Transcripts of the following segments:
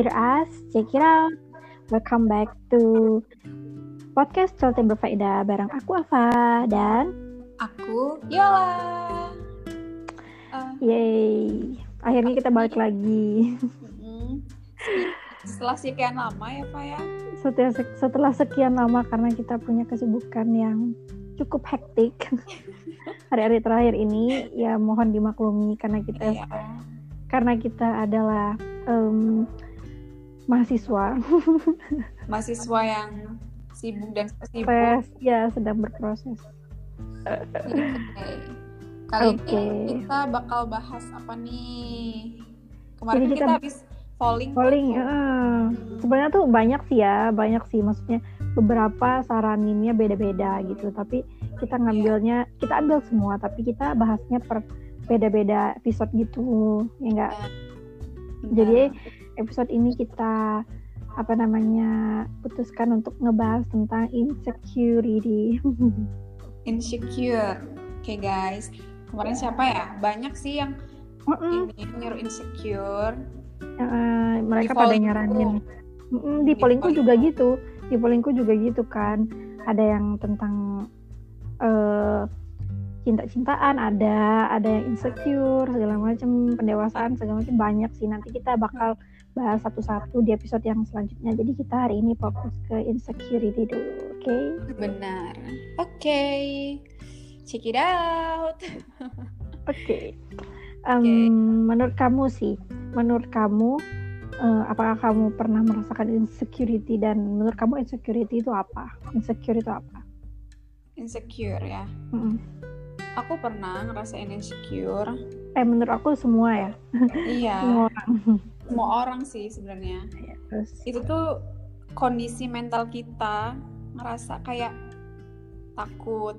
hear us, check it out. Welcome back to podcast Celote Berfaedah bareng aku Ava dan Aku Yola. Uh, yay, akhirnya kita balik lagi. mm, setelah sekian lama ya Pak ya. Setelah, setelah sekian lama karena kita punya kesibukan yang cukup hektik hari-hari terakhir ini ya mohon dimaklumi karena kita Iya. karena kita adalah em, mahasiswa Mahasiswa yang sibuk dan sibuk. stres ya sedang berproses. Oke. Kali Oke. ini kita bakal bahas apa nih? Kemarin Jadi kan kita- kita habis polling. Polling, tuh. eh, sebenarnya tuh banyak sih ya, banyak sih maksudnya beberapa saraninnya beda-beda gitu. Tapi kita ngambilnya, kita ambil semua, tapi kita bahasnya per beda-beda episode gitu, ya enggak? Benar. Jadi episode ini kita apa namanya putuskan untuk ngebahas tentang insecurity. insecure. Oke guys, kemarin siapa ya? Banyak sih yang Mm-mm, ini nyuruh insecure. eh, mereka Di pada nyaranin. Mm-mm, di Di pollingku juga gitu, di pollingku juga gitu kan. Ada yang tentang eh, cinta-cintaan, ada ada yang insecure segala macam, pendewasaan segala macam banyak sih. Nanti kita bakal bahas satu-satu di episode yang selanjutnya. Jadi kita hari ini fokus ke insecurity dulu, oke? Benar. Oke. Check it out. Oke. Em, Oke. Menurut kamu sih, menurut kamu eh, apakah kamu pernah merasakan insecurity dan menurut kamu insecurity itu apa? Insecure itu apa? Insecure ya. Mm-mm. Aku pernah ngerasain insecure. Eh menurut aku semua ya, Iya. semua orang. Semua orang sih sebenarnya. Ya, Terus Itu tuh kondisi mental kita ngerasa kayak takut.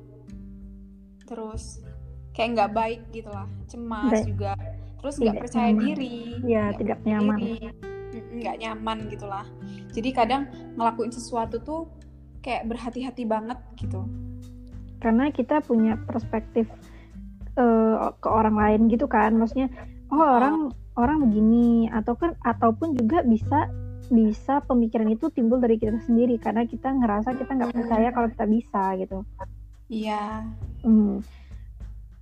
Terus kayak nggak baik gitu lah. Cemas Nggak- juga. Terus nggak percaya nyaman. diri. ya tidak nyaman. nggak nyaman gitu lah. Jadi kadang ngelakuin sesuatu tuh kayak berhati-hati banget gitu. Karena kita punya perspektif eh, ke orang lain gitu kan, maksudnya Oh. orang orang begini atau kan ataupun juga bisa bisa pemikiran itu timbul dari kita sendiri karena kita ngerasa kita nggak percaya kalau kita bisa gitu. Iya. Hmm,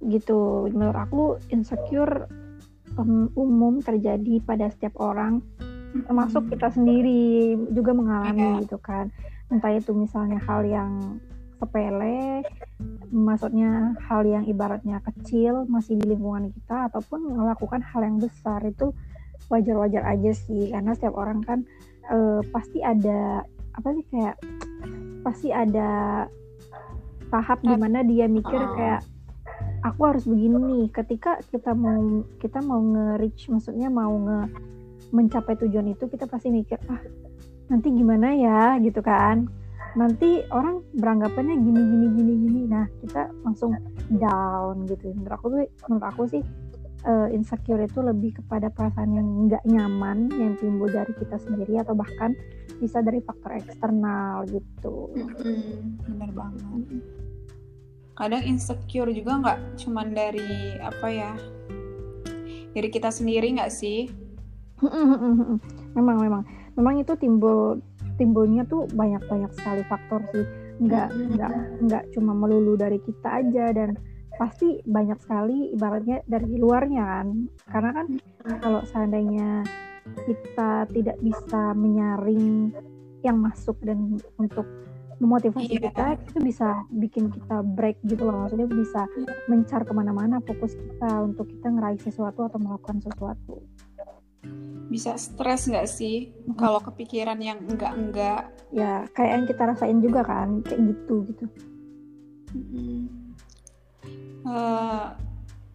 gitu. Menurut aku insecure em, umum terjadi pada setiap orang, termasuk kita sendiri juga mengalami Iya. gitu kan. Entah itu misalnya hal yang sepele, maksudnya hal yang ibaratnya kecil masih di lingkungan kita ataupun melakukan hal yang besar itu wajar-wajar aja sih. Karena setiap orang kan eh, pasti ada apa sih kayak pasti ada tahap di mana dia mikir Oh. kayak aku harus begini nih. Ketika kita mau kita mau nge-reach maksudnya mau nge mencapai tujuan itu kita pasti mikir ah nanti gimana ya? Gitu kan nanti orang beranggapannya gini gini gini gini. Nah kita langsung down gitu. Menurut aku tuh menurut aku sih eh, insecure itu lebih kepada perasaan yang nggak nyaman yang timbul dari kita sendiri atau bahkan bisa dari faktor eksternal gitu. Mm-mm, bener banget. Kadang insecure juga nggak cuman dari apa ya, dari kita sendiri nggak sih? memang memang. Memang itu timbul timbulnya tuh banyak banyak sekali faktor sih. Nggak Mm-mm. nggak nggak cuma melulu dari kita aja dan pasti banyak sekali ibaratnya dari luarnya kan. Karena kan kalau seandainya kita tidak bisa menyaring yang masuk dan untuk memotivasi Iya. kita itu bisa bikin kita break gitu loh. Maksudnya bisa mencar ke mana-mana fokus kita untuk kita ngeraih sesuatu atau melakukan sesuatu Bisa stres nggak sih? Kalau kepikiran yang enggak-enggak? ya kayak yang kita rasain juga kan kayak gitu gitu. Mm-mm. Eh,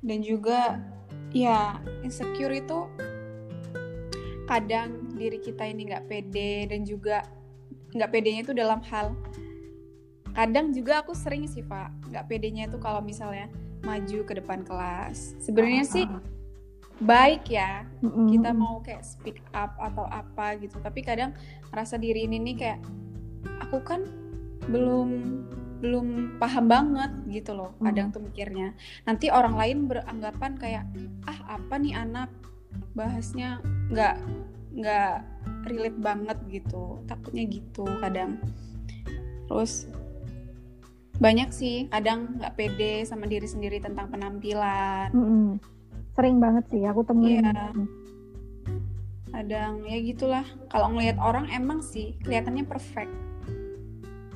dan juga ya insecure itu kadang diri kita ini nggak pede dan juga nggak pedenya itu dalam hal kadang juga aku sering sih pak nggak pedenya itu kalau misalnya maju ke depan kelas. Sebenarnya sih baik ya. Mm-mm. kita mau kayak speak up atau apa gitu. Tapi kadang rasa diri ini nih kayak aku kan belum belum paham banget gitu loh Hmm. kadang tuh mikirnya. Nanti orang lain beranggapan kayak ah apa nih anak? Bahasnya nggak nggak relate banget gitu. Takutnya gitu kadang. Terus banyak sih kadang nggak pede sama diri sendiri tentang penampilan. Mm-mm. Sering banget sih aku temuin Iya. kadang ya gitulah kalau ngelihat orang emang sih kelihatannya perfect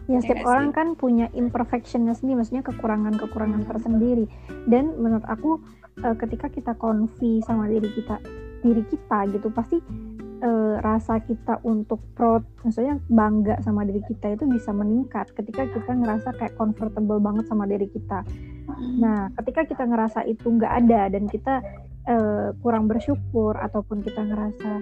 Ya Ya setiap orang sih? kan punya imperfectionnya sendiri, maksudnya kekurangan-kekurangan Hmm. tersendiri. Dan menurut aku eh, ketika kita konfi sama diri kita, diri kita gitu pasti eh, rasa kita untuk proud, maksudnya bangga sama diri kita itu bisa meningkat ketika kita ngerasa kayak comfortable banget sama diri kita. Nah, ketika kita ngerasa itu nggak ada dan kita eh, kurang bersyukur ataupun kita ngerasa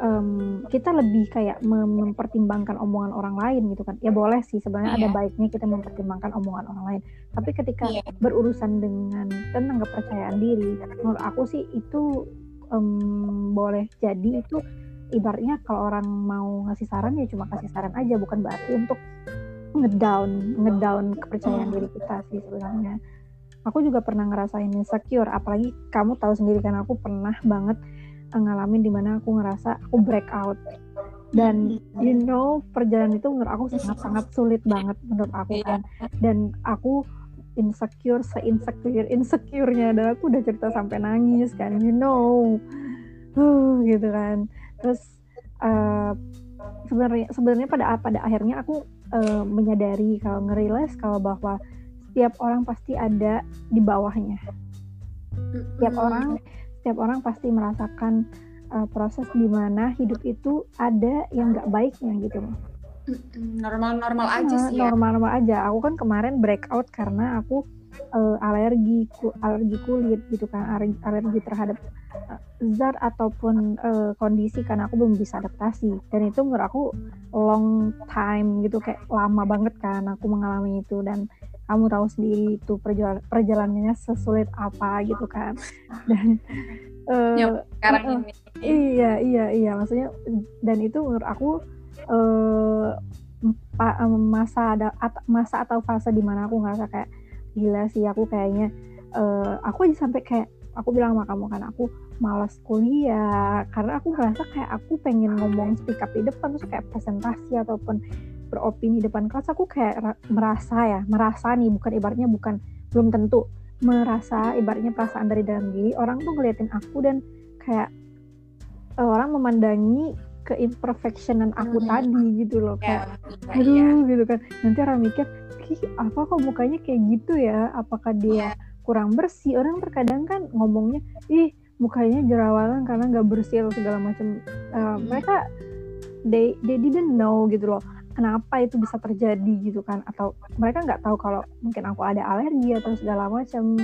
em, kita lebih kayak mem- mempertimbangkan omongan orang lain gitu kan, ya boleh sih sebenarnya ada Iya. baiknya kita mempertimbangkan omongan orang lain. Tapi ketika Iya. berurusan dengan tentang kepercayaan diri, menurut aku sih itu em, boleh jadi itu ibaratnya kalau orang mau ngasih saran ya cuma kasih saran aja, bukan berarti untuk ngedown ngedown kepercayaan Hmm. diri kita sih sebenarnya aku juga pernah ngerasain insecure apalagi kamu tahu sendiri kan aku pernah banget eh, ngalamin di mana aku ngerasa aku break out. Dan you know perjalanan itu menurut aku sangat sangat sulit banget menurut aku Iya. kan. Dan aku insecure se insecure insecure-nya dan aku udah cerita sampai nangis kan you know. Huh, gitu kan. Terus eh, sebenarnya sebenarnya pada pada akhirnya aku eh, menyadari kalau ngerealize kalau bahwa setiap orang pasti ada di bawahnya setiap orang setiap orang pasti merasakan uh, proses di mana hidup itu ada yang nggak baiknya gitu loh. Normal-normal aja Nah, sih ya normal-normal aja. Aku kan kemarin breakout karena aku uh, alergi ku- alergi kulit gitu kan, alergi, alergi terhadap uh, zat ataupun uh, kondisi karena aku belum bisa adaptasi. Dan itu menurut aku long time gitu kayak lama banget kan aku mengalami itu dan kamu tahu sendiri itu perjalanan perjalanannya sesulit apa gitu kan. Dan uh, Yap, sekarang uh-uh. ini Iya, iya, iya. Maksudnya dan itu menurut aku eh em, masa ada at- masa atau fase di mana aku ngerasa kayak gila sih aku kayaknya eh aku aja sampai kayak aku bilang sama kamu kan aku malas kuliah karena aku ngerasa kayak aku pengen ngomong speak up di depan terus kayak presentasi ataupun beropini di depan kelas aku kayak ra- merasa ya merasa nih bukan ibaratnya bukan belum tentu merasa ibaratnya perasaan dari dalam diri orang tuh ngeliatin aku dan kayak eh, orang memandangi keimperfectionan aku Mhm. tadi gitu loh ya, kayak iya, iya. aduh gitu kan nanti orang mikir "Ih, apa kok mukanya kayak gitu ya apakah dia Iya. kurang bersih orang terkadang kan ngomongnya ih mukanya jerawatan karena nggak bersih atau segala macam Mhm. mereka they they didn't know gitu loh kenapa itu bisa terjadi gitu kan? Atau mereka nggak tahu kalau mungkin aku ada alergi atau segala macam.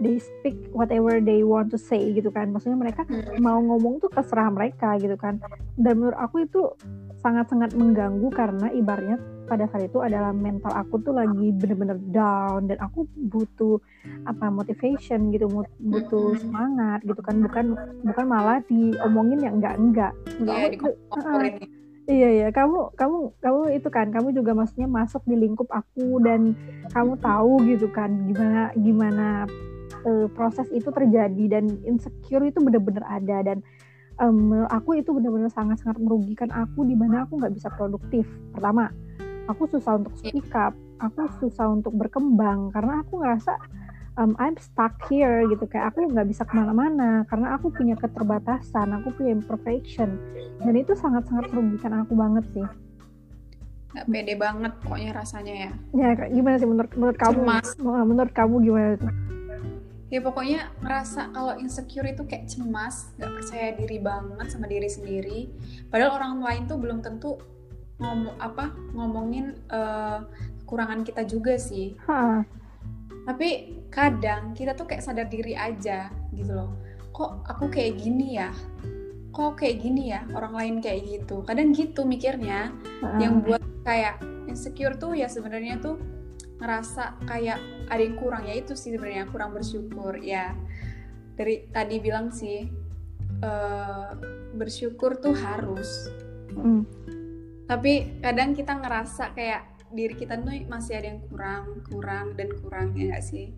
They speak whatever they want to say gitu kan. Maksudnya mereka Mm. mau ngomong tuh terserah mereka gitu kan. Dan menurut aku itu sangat-sangat mengganggu karena ibaratnya pada saat itu adalah mental aku tuh lagi bener-bener down. Dan aku butuh apa motivation gitu butuh Mm-mm. semangat gitu kan. Bukan bukan malah diomongin yang enggak enggak Iya, aku itu- dikompor-komporin ya. Iya iya, kamu kamu kamu itu kan, kamu juga maksudnya masuk di lingkup aku dan kamu tahu gitu kan gimana gimana eh, proses itu terjadi dan insecure itu benar-benar ada dan menurut aku itu benar-benar sangat-sangat merugikan aku di mana aku nggak bisa produktif. Pertama, aku susah untuk speak up, aku susah untuk berkembang karena aku ngerasa em, I'm stuck here gitu kayak aku nggak bisa ke mana-mana karena aku punya keterbatasan, aku punya imperfection dan itu sangat-sangat merugikan aku banget sih. nggak pede banget pokoknya rasanya ya Ya gimana sih menurut menurut kamu? Cemas. Menurut kamu gimana tuh? ya pokoknya ngerasa kalau insecure itu kayak cemas nggak percaya diri banget sama diri sendiri padahal orang lain tuh belum tentu ngomong apa ngomongin eh, kekurangan kita juga sih tapi kadang kita tuh kayak sadar diri aja gitu loh. Kok aku kayak gini ya? Kok kayak gini ya? Orang lain kayak gitu. Kadang gitu mikirnya. Hah. yang buat kayak insecure tuh ya sebenarnya tuh ngerasa kayak ada yang kurang. Ya itu sih sebenarnya kurang bersyukur. Ya dari tadi bilang sih eh, bersyukur tuh harus. Mm. tapi kadang kita ngerasa kayak diri kita tuh masih ada yang kurang kurang dan kurang ya nggak sih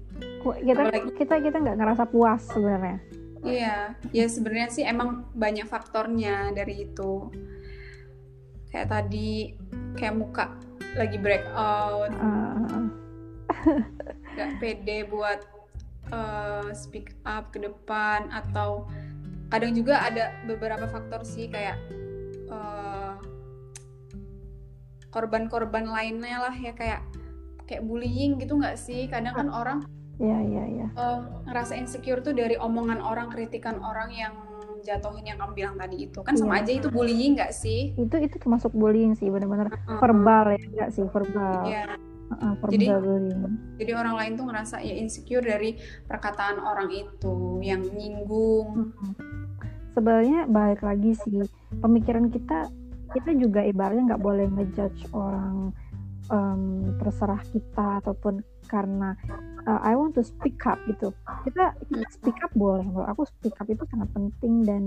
kita Apalagi- kita kita nggak ngerasa puas sebenarnya. Iya, ya sebenarnya sih emang banyak faktornya dari itu. Kayak tadi, kayak muka lagi breakout, Uh, gak pede buat uh, speak up ke depan atau kadang juga ada beberapa faktor sih kayak uh, korban-korban lainnya lah ya kayak kayak bullying gitu nggak sih kadang kan orang ya ya ya. uh, ngerasa insecure tuh dari omongan orang kritikan orang yang jatuhin yang kamu bilang tadi itu kan sama Iya. aja itu bullying nggak sih Itu itu termasuk bullying sih benar-benar Uh-uh. verbal ya enggak sih verbal. Iya. Uh, verbal Jadi- jadi orang lain tuh ngerasa ya insecure dari perkataan orang itu yang nyinggung Hmm. Sebenarnya balik lagi sih pemikiran kita kita juga ibaratnya nggak boleh ngejudge orang em, terserah kita ataupun karena uh, I want to speak up gitu. Kita, kita speak up boleh menurut aku speak up itu sangat penting dan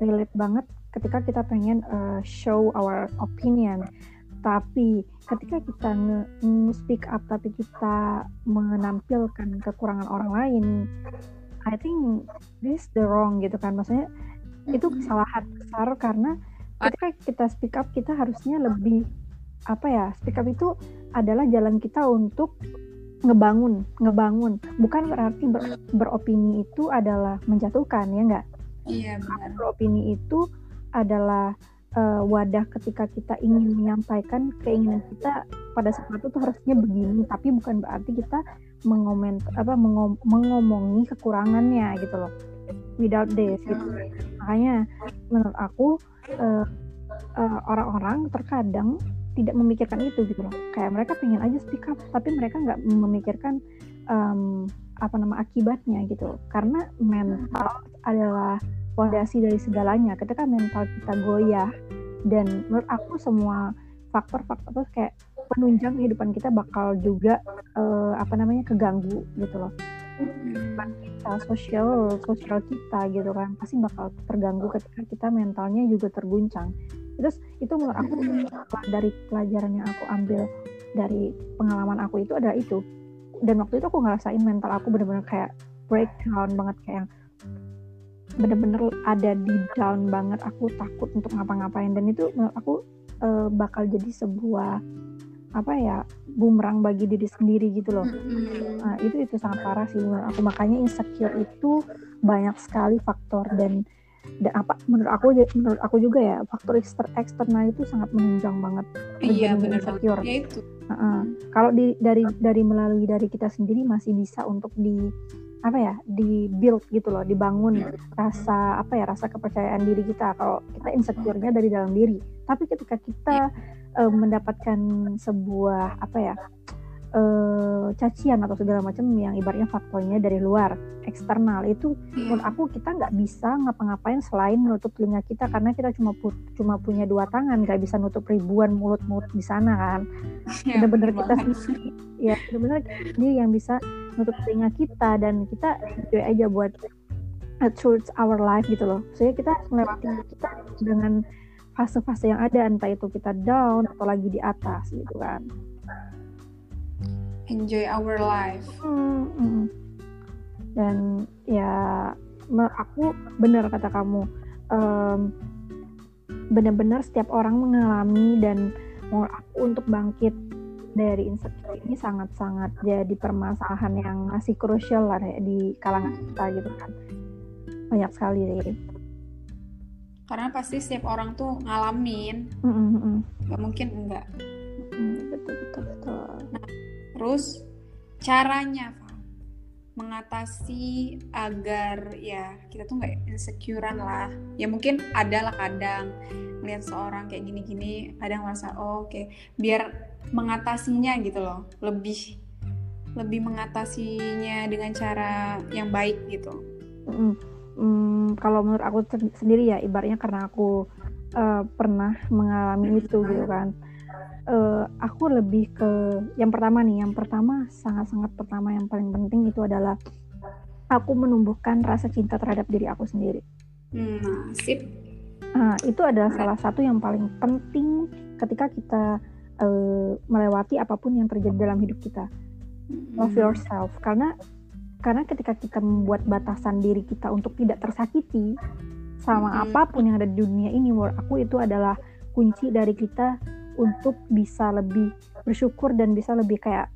relate banget ketika kita pengen uh, show our opinion. Tapi ketika kita nge, nge speak up tapi kita menampilkan kekurangan orang lain I think this the wrong gitu kan. Maksudnya itu kesalahan besar karena ketika kita speak up kita harusnya lebih apa ya speak up itu adalah jalan kita untuk ngebangun ngebangun. Bukan berarti ber- beropini itu adalah menjatuhkan ya enggak iya benar. beropini itu adalah eh, wadah ketika kita ingin menyampaikan keinginan kita pada sesuatu tuh harusnya begini tapi bukan berarti kita mengoment apa mengom- mengomongi kekurangannya gitu loh. Without this gitu. Makanya menurut aku eh, eh, orang-orang terkadang tidak memikirkan itu gitu loh. Kayak mereka pengen aja speak up tapi mereka nggak memikirkan em, apa nama akibatnya gitu. Karena mental adalah fondasi dari segalanya. Ketika mental kita goyah dan menurut aku semua faktor-faktor kayak penunjang kehidupan kita bakal juga eh, apa namanya keganggu gitu loh kita sosial sosial kita gitu kan pasti bakal terganggu ketika kita mentalnya juga terguncang. Terus itu menurut aku dari pelajaran yang aku ambil dari pengalaman aku itu adalah itu. Dan waktu itu aku ngerasain mental aku bener-bener kayak breakdown banget kayak yang bener-bener ada di down banget. Aku takut untuk ngapa-ngapain. Dan itu menurut aku eh, bakal jadi sebuah apa ya bumerang bagi diri sendiri gitu loh. Nah, itu itu sangat parah sih menurut aku. Makanya insecure itu banyak sekali faktor dan dan apa menurut aku menurut aku juga ya faktor ekster- eksternal itu sangat menunjang banget. iya benar insecure. ya itu Heeh. Kalau di dari dari melalui dari kita sendiri masih bisa untuk di apa ya di build gitu loh, dibangun rasa apa ya rasa kepercayaan diri kita. Kalau kita insecure-nya dari dalam diri. Tapi ketika kita eh, mendapatkan sebuah apa ya eh, cacian atau segala macam yang ibaratnya faktornya dari luar eksternal. Itu Iya. menurut aku kita nggak bisa ngapa-ngapain selain menutup telinga kita karena kita cuma pu- cuma punya dua tangan nggak bisa nutup ribuan mulut-mulut di sana kan? Iya, bener-bener bener kita sendiri. Ya bener-bener sendiri yang bisa nutup telinga kita dan kita enjoy aja buat uh, towards our life gitu loh. Sehingga kita melewati kita dengan fase-fase yang ada entah itu kita down atau lagi di atas gitu kan enjoy our life Hmm, hmm. dan ya aku benar kata kamu em, benar-benar setiap orang mengalami dan menurut aku untuk bangkit dari insecure ini sangat-sangat jadi permasalahan yang masih krusial lah ya di kalangan kita gitu kan banyak sekali Riri. Karena pasti setiap orang tuh ngalamin. Mm, mm, mm. nggak mungkin enggak. Mm, betul betul betul. Terus caranya mengatasi agar ya kita tuh nggak insecurean lah. Ya mungkin ada lah kadang melihat seorang kayak gini-gini kadang merasa oh, oke biar mengatasinya gitu loh. Lebih lebih mengatasinya dengan cara yang baik gitu. Mm, mm, kalau menurut aku sen- sendiri ya ibaratnya karena aku eh, pernah mengalami itu gitu kan. Eh, aku lebih ke yang pertama nih yang pertama sangat-sangat pertama yang paling penting itu adalah aku menumbuhkan rasa cinta terhadap diri aku sendiri. Hmm, nah sip. Nah, itu adalah salah satu yang paling penting ketika kita eh, melewati apa pun yang terjadi dalam hidup kita. Love Hmm. yourself. Karena karena ketika kita membuat batasan diri kita untuk tidak tersakiti sama Mm-mm. apa pun yang ada di dunia ini menurut aku itu adalah kunci dari kita untuk bisa lebih bersyukur dan bisa lebih kayak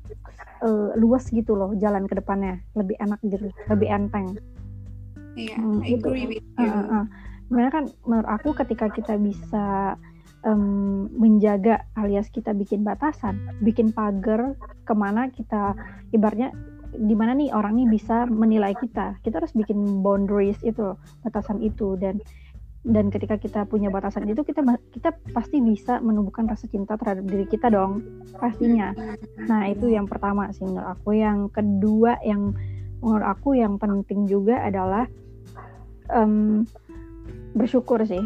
eh, luas gitu loh jalan ke depannya lebih enak gitu lebih enteng Iya, Hmm, I itu. agree with Ah, you. ah, ah. Sebenarnya kan menurut aku ketika kita bisa em, menjaga alias kita bikin batasan, bikin pagar ke mana kita ibaratnya di mana nih orang nih bisa menilai kita. Kita harus bikin boundaries itu, batasan itu dan dan ketika kita punya batasan itu kita kita pasti bisa menumbuhkan rasa cinta terhadap diri kita dong pastinya. Nah, itu yang pertama sih menurut aku. Yang kedua yang menurut aku yang penting juga adalah em, bersyukur sih.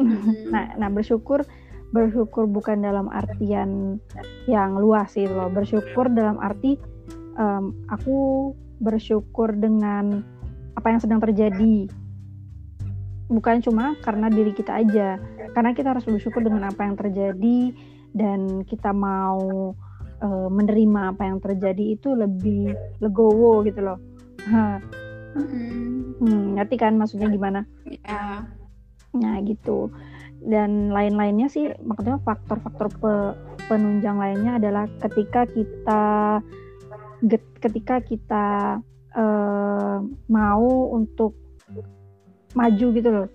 Mhm. Nah, nah bersyukur bersyukur bukan dalam artian yang luas sih loh. Bersyukur dalam arti em, aku bersyukur dengan apa yang sedang terjadi. Bukan cuma karena diri kita aja. Karena kita harus bersyukur dengan apa yang terjadi dan kita mau eh, menerima apa yang terjadi itu lebih legowo gitu loh. Hah, Mhm. hmm, ngerti kan maksudnya gimana? Ya, Nah gitu. Dan lain-lainnya sih maksudnya faktor-faktor pe- penunjang lainnya adalah ketika kita ketika kita eh, mau untuk maju gitu loh.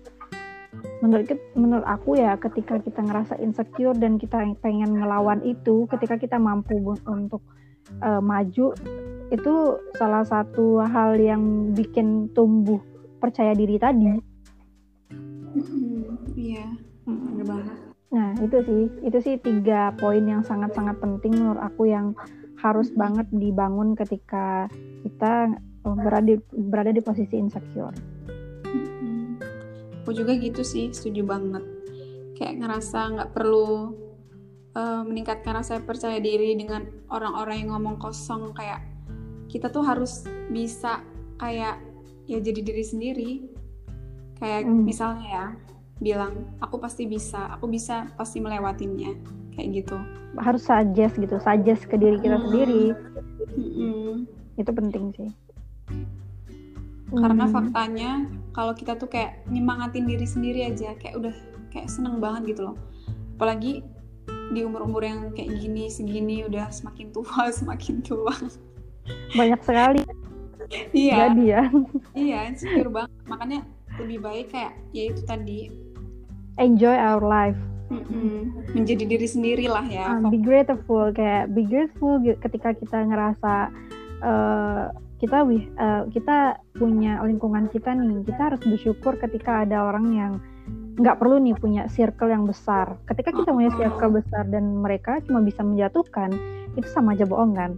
Menurut menurut aku ya ketika kita ngerasa insecure dan kita pengen ngelawan itu, ketika kita mampu untuk eh, maju itu salah satu hal yang bikin tumbuh percaya diri tadi. Mhm. iya, Mm. banget. Nah, itu sih, itu sih tiga poin yang sangat-sangat penting menurut aku yang harus banget dibangun ketika kita eh, berada di, berada di posisi insecure. Aku juga gitu sih, setuju banget. Kayak ngerasa nggak perlu eh, meningkatkan rasa percaya diri dengan orang-orang yang ngomong kosong kayak kita tuh harus bisa kayak ya jadi diri sendiri. Kayak Hmm. misalnya ya bilang aku pasti bisa, aku bisa pasti melewatinya kayak gitu. Harus suggest gitu, suggest ke diri kita Hmm. sendiri. Mm-mm. Itu penting sih. Karena Hmm. faktanya kalau kita tuh kayak nyemangatin diri sendiri aja kayak udah kayak seneng banget gitu loh. Apalagi di umur-umur yang kayak gini segini udah semakin tua semakin tua. banyak sekali Iya, jadi ya. iya insecure banget. Makanya lebih baik kayak ya itu tadi Enjoy our life. Mm-mm, menjadi diri sendiri lah ya. Uh, be grateful kayak be grateful ketika kita ngerasa uh, kita uh, kita punya lingkungan kita nih kita harus bersyukur ketika ada orang yang nggak perlu nih punya circle yang besar. Ketika kita punya circle besar dan mereka cuma bisa menjatuhkan itu sama aja bohong kan?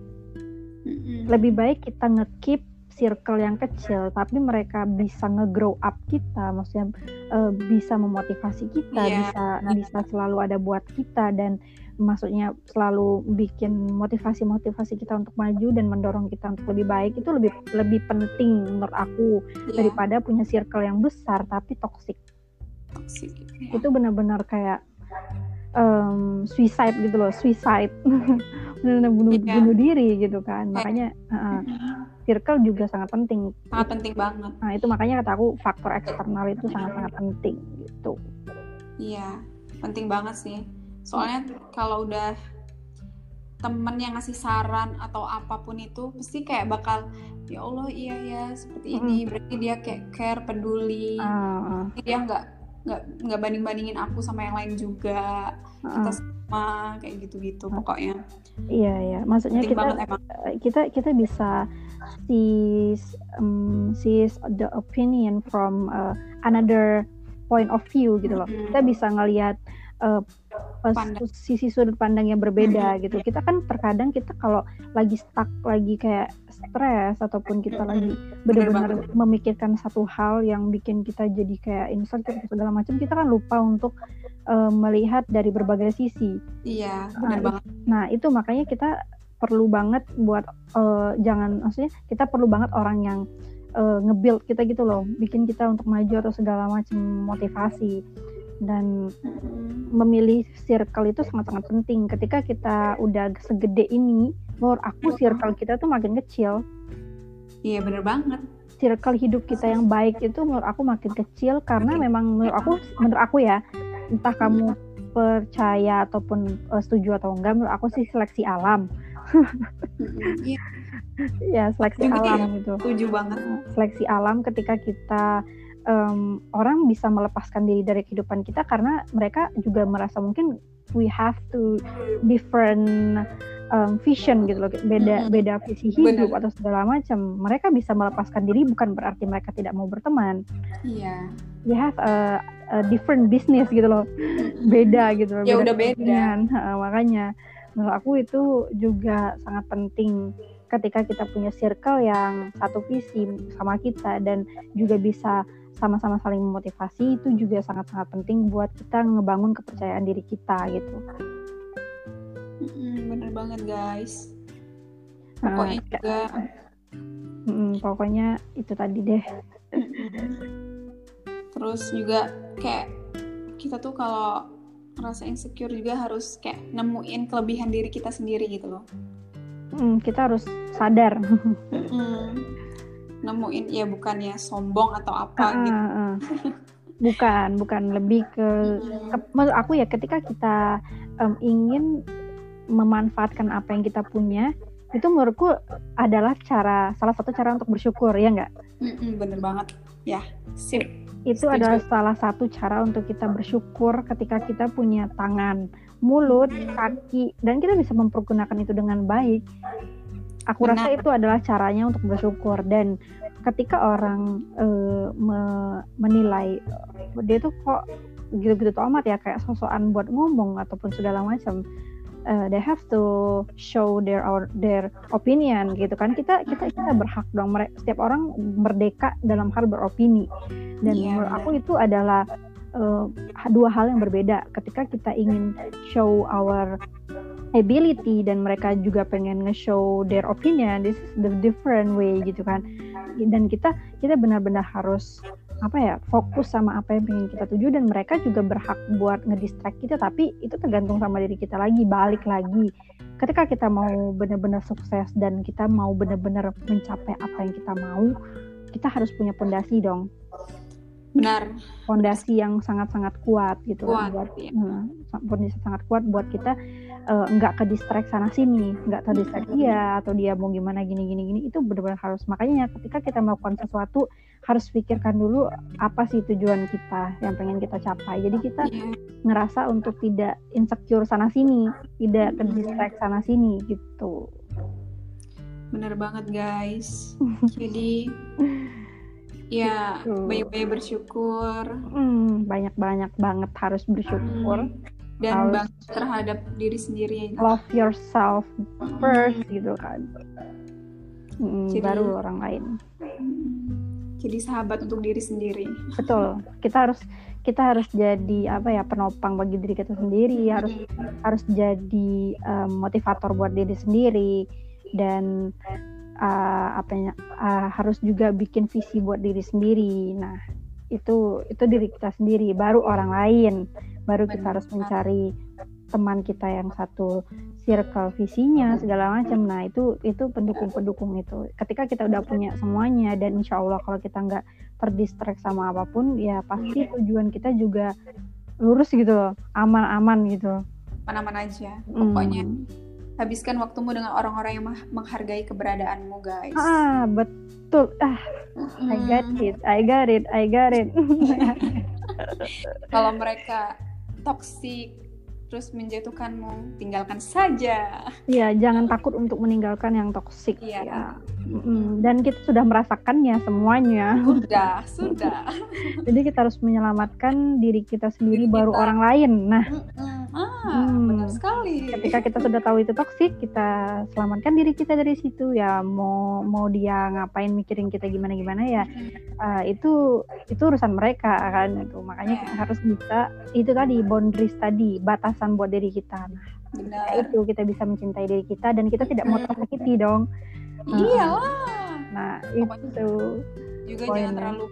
Lebih baik kita nge-keep circle yang kecil tapi mereka bisa nge-grow up kita maksudnya eh, bisa memotivasi kita Iya, bisa bisa selalu ada buat kita dan maksudnya selalu bikin motivasi-motivasi kita untuk maju dan mendorong kita untuk lebih baik itu lebih lebih penting menurut aku Iya, daripada punya circle yang besar tapi toxic toxic. Iya. itu benar-benar kayak em, suicide gitu loh suicide. Benar-benar bunuh Iya. bunuh diri gitu kan. Kayak- makanya uh, circle juga sangat penting. Sangat penting banget. nah itu makanya kata aku faktor eksternal itu sangat-sangat penting gitu. Iya, penting banget sih. Soalnya kalau udah temen yang ngasih saran atau apa pun itu pasti kayak bakal ya Allah iya ya seperti ini. Berarti dia kayak care peduli. Ah, Berarti dia nggak nggak nggak banding bandingin aku sama yang lain juga. Ah, kita ah. sama kayak gitu gitu pokoknya. Iya iya. Maksudnya penting kita banget emang. kita kita bisa see um, see the opinion from uh, another point of view gitu loh. Mm-mm. kita bisa ngelihat uh, pas- Pandang. sisi sudut pandang yang berbeda gitu kita kan terkadang kita kalau lagi stuck lagi kayak stres ataupun kita Mm-mm. lagi benar-benar memikirkan satu hal yang bikin kita jadi kayak insecure atau segala macam kita kan lupa untuk uh, melihat dari berbagai sisi iya Nah, benar banget Nah, itu makanya kita perlu banget buat eh, jangan maksudnya kita perlu banget orang yang eh, nge-build kita gitu loh, bikin kita untuk maju atau segala macam motivasi. Dan memilih circle itu sangat-sangat penting. Ketika kita udah segede ini, menurut aku circle kita tuh makin kecil. Iya bener banget. circle hidup kita yang baik itu menurut aku makin kecil karena memang menurut aku menurut aku ya entah kamu percaya ataupun uh, setuju atau enggak menurut aku sih seleksi alam. Iya ya seleksi alam gitu setuju banget. seleksi alam ketika kita em, orang bisa melepaskan diri dari kehidupan kita karena mereka juga merasa mungkin we have to different um, vision gitu loh. Beda beda visi hidup atau segala macam. Mereka bisa melepaskan diri bukan berarti mereka tidak mau berteman. Iya. we have a, a different business gitu loh. Beda gitu loh, Ya udah beda. Ha, makanya menurut aku itu juga sangat penting ketika kita punya circle yang satu visi sama kita dan juga bisa sama-sama saling memotivasi itu juga sangat-sangat penting buat kita ngebangun kepercayaan diri kita gitu. Mm-mm, bener banget guys. Nah, Pokoknya kayak- juga mm, pokoknya itu tadi deh. terus juga kayak kita tuh kalau ngerasa insecure juga harus kayak nemuin kelebihan diri kita sendiri gitu loh. Mm, kita harus sadar. Mm. Nemuin ya bukannya sombong atau apa Ah, gitu. ah, ah. bukan, bukan lebih ke ke- menurut aku ya ketika kita em, ingin memanfaatkan apa yang kita punya itu menurutku adalah cara salah satu cara untuk bersyukur ya nggak Mm-mm, bener banget. Ya, sip. itu Setuju. adalah salah satu cara untuk kita bersyukur ketika kita punya tangan mulut kaki dan kita bisa mempergunakan itu dengan baik aku Benar. rasa itu adalah caranya untuk bersyukur. Dan ketika orang eh, me- menilai eh, dia tuh kok gitu-gitu tuh amat ya kayak sosokan buat ngomong ataupun segala macam eh, they have to show their our- their opinion gitu kan. Kita kita kita berhak dong. Setiap orang merdeka dalam hal beropini. Dan Iya, menurut aku itu adalah eh, dua hal yang berbeda. Ketika kita ingin show our ability dan mereka juga pengen nge-show their opinion this is the different way gitu kan. Dan kita kita benar-benar harus apa ya fokus sama apa yang pengen kita tuju dan mereka juga berhak buat ngedistract kita tapi itu tergantung sama diri kita lagi balik lagi. Ketika kita mau benar-benar sukses dan kita mau benar-benar mencapai apa yang kita mau kita harus punya pondasi dong Benar. fondasi yang sangat-sangat kuat gitu kan, Kuat, buat iya. hmm, fondasi sangat kuat buat kita eh, nggak ke distract sana sini nggak ke distract dia atau dia mau gimana gini gini gini itu benar-benar harus makanya ketika kita melakukan sesuatu harus pikirkan dulu apa sih tujuan kita yang pengen kita capai jadi kita Iya. ngerasa untuk tidak insecure sana sini tidak ke Mm-mm. distract sana sini gitu Bener banget guys. Jadi ya Gitu. banyak-banyak bersyukur Hmm, banyak-banyak banget harus bersyukur Hmm. dan Harus- terhadap diri sendiri. love yourself first gitu kan Mm, Jadi- baru orang lain Hmm. Jadi sahabat untuk diri sendiri. betul kita harus kita harus jadi apa ya penopang bagi diri kita sendiri harus harus jadi um, motivator buat diri sendiri dan uh, apa ya uh, harus juga bikin visi buat diri sendiri. Nah itu itu diri kita sendiri baru orang lain. Baru kita harus mencari teman kita yang satu circle visinya segala macam. Nah itu itu pendukung pendukung itu. Ketika kita udah punya semuanya dan insya Allah kalau kita nggak terdistract sama apa pun ya pasti tujuan kita juga lurus gitu loh. Aman-aman gitu. Mana-mana aja. Hmm. Habiskan waktumu dengan orang-orang yang menghargai keberadaanmu guys. ah betul. Ah I got it. I got it. I got it. Kalau mereka toksik terus menjatuhkanmu, tinggalkan saja. ya jangan takut untuk meninggalkan yang toksik Iya. ya Mm, dan kita sudah merasakannya semuanya Sudah, sudah. jadi kita harus menyelamatkan diri kita sendiri Diri baru kita. orang lain nah Mm-mm. Ah, Hmm. benar sekali. ketika kita sudah tahu itu toksik kita selamatkan diri kita dari situ ya mau mau dia ngapain mikirin kita gimana gimana ya eh, itu itu urusan mereka kan itu makanya kita harus bisa itu tadi boundaries tadi batasan buat diri kita nah, Benar. itu kita bisa mencintai diri kita dan kita tidak mau tersakiti dong Iyalah. nah Pokoknya itu Juga Poinnya. jangan terlalu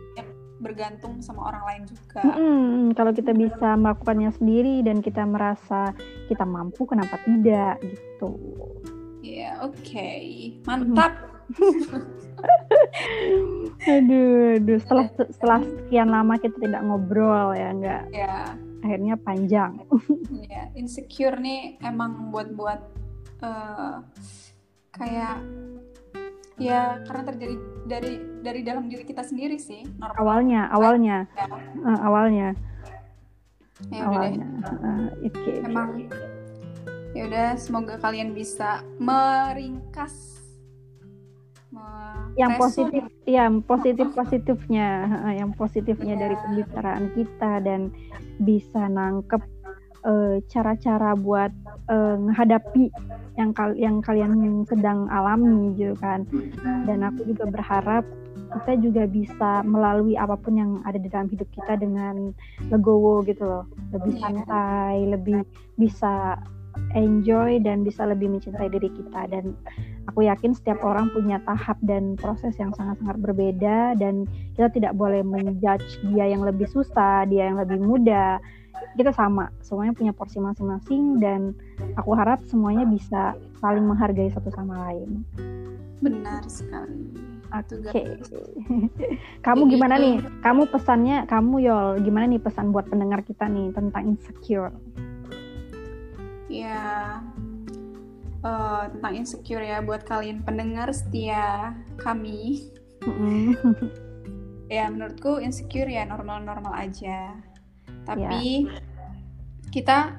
bergantung sama orang lain juga. Mm-mm, kalau kita bisa melakukannya sendiri dan kita merasa kita mampu kenapa tidak gitu Iya, oke. Mantap. aduh, aduh. Setelah setelah sekian lama kita tidak ngobrol ya, enggak. Ya, Akhirnya panjang. ya. Insecure nih emang buat-buat eh, kayak ya karena terjadi dari dari dalam diri kita sendiri sih normal. Awalnya, awalnya, Ya, eh, awalnya, ya awalnya. Eh, oke, oke. Emang ya udah semoga kalian bisa meringkas me- yang positif ya positif positifnya yang positifnya Iya. dari pembicaraan kita dan bisa nangkep eh, cara-cara buat eh, menghadapi yang kal- yang kalian sedang alami gitu kan dan aku juga berharap kita juga bisa melalui apa pun yang ada di dalam hidup kita dengan legowo gitu loh lebih Iya. santai lebih bisa enjoy dan bisa lebih mencintai diri kita dan aku yakin setiap orang punya tahap dan proses yang sangat-sangat berbeda dan kita tidak boleh menjudge dia yang lebih susah dia yang lebih muda kita sama semuanya punya porsi masing-masing dan aku harap semuanya bisa saling menghargai satu sama lain benar sekali Oke. guys. kamu gimana itu- nih? Kamu pesannya, kamu Yol, gimana nih pesan buat pendengar kita nih tentang insecure? Ya eh, tentang insecure ya buat kalian pendengar setia kami. Ya menurutku insecure ya normal-normal aja. Tapi kita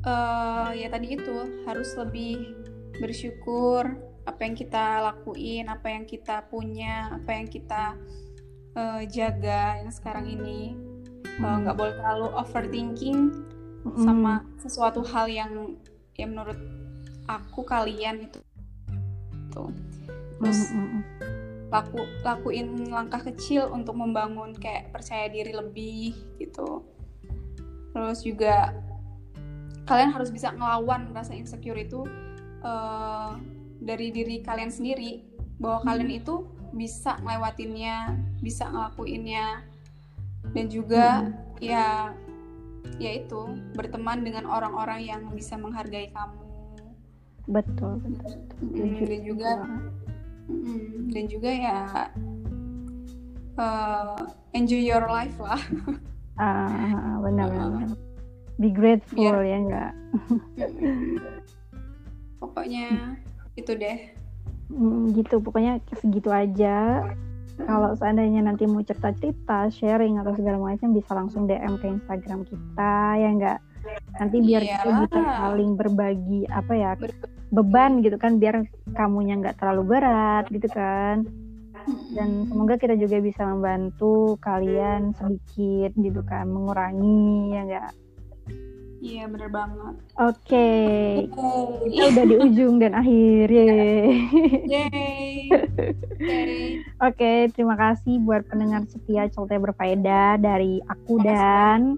eh, ya tadi itu harus lebih bersyukur apa yang kita lakuin apa yang kita punya apa yang kita eh, jaga yang sekarang ini. Nggak boleh terlalu overthinking Mm-mm. sama sesuatu hal yang yang menurut aku kalian itu. Tuh terus Mm-mm. laku lakuin langkah kecil untuk membangun kayak percaya diri lebih gitu. Terus juga kalian harus bisa ngelawan rasa insecure itu eh, dari diri kalian sendiri. Bahwa kalian itu bisa ngelewatinnya bisa ngelakuinnya. Dan juga ya ya itu berteman dengan orang-orang yang bisa menghargai kamu Betul, betul. Setuju. dan juga Mm, dan juga ya eh, enjoy your life lah. Ah, benar, benar. Be grateful Biar- ya enggak? Pokoknya itu deh. Mm, gitu, pokoknya segitu aja. Kalau seandainya nanti mau cerita-cerita, sharing atau segala macam bisa langsung DM ke Instagram kita ya enggak? Nanti biar kita Iyalah. bisa saling berbagi apa ya beban gitu kan biar kamunya nggak terlalu berat gitu kan. dan semoga kita juga bisa membantu kalian sedikit gitu kan mengurangi ya enggak Iya bener banget. oke kita Yeay. udah di ujung dan akhir yeay. Yeay. Oke terima kasih buat pendengar setia celoteh berfaedah dari aku dan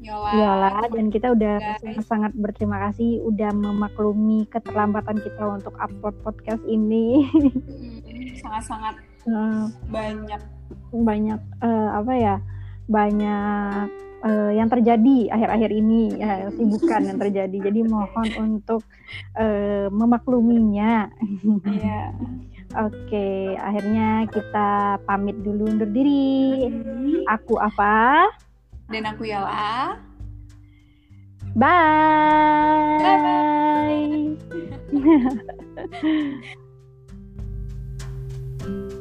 Yola. Yola dan kita udah Guys. sangat-sangat berterima kasih udah memaklumi keterlambatan kita untuk upload podcast ini Mm, Sangat-sangat Eh, banyak. banyak eh, apa ya banyak eh, yang terjadi akhir-akhir ini ya sibukan yang terjadi. Jadi mohon untuk eh, memakluminya. Iya. oke akhirnya kita pamit dulu undur diri. Aku apa Dan aku Yola. bye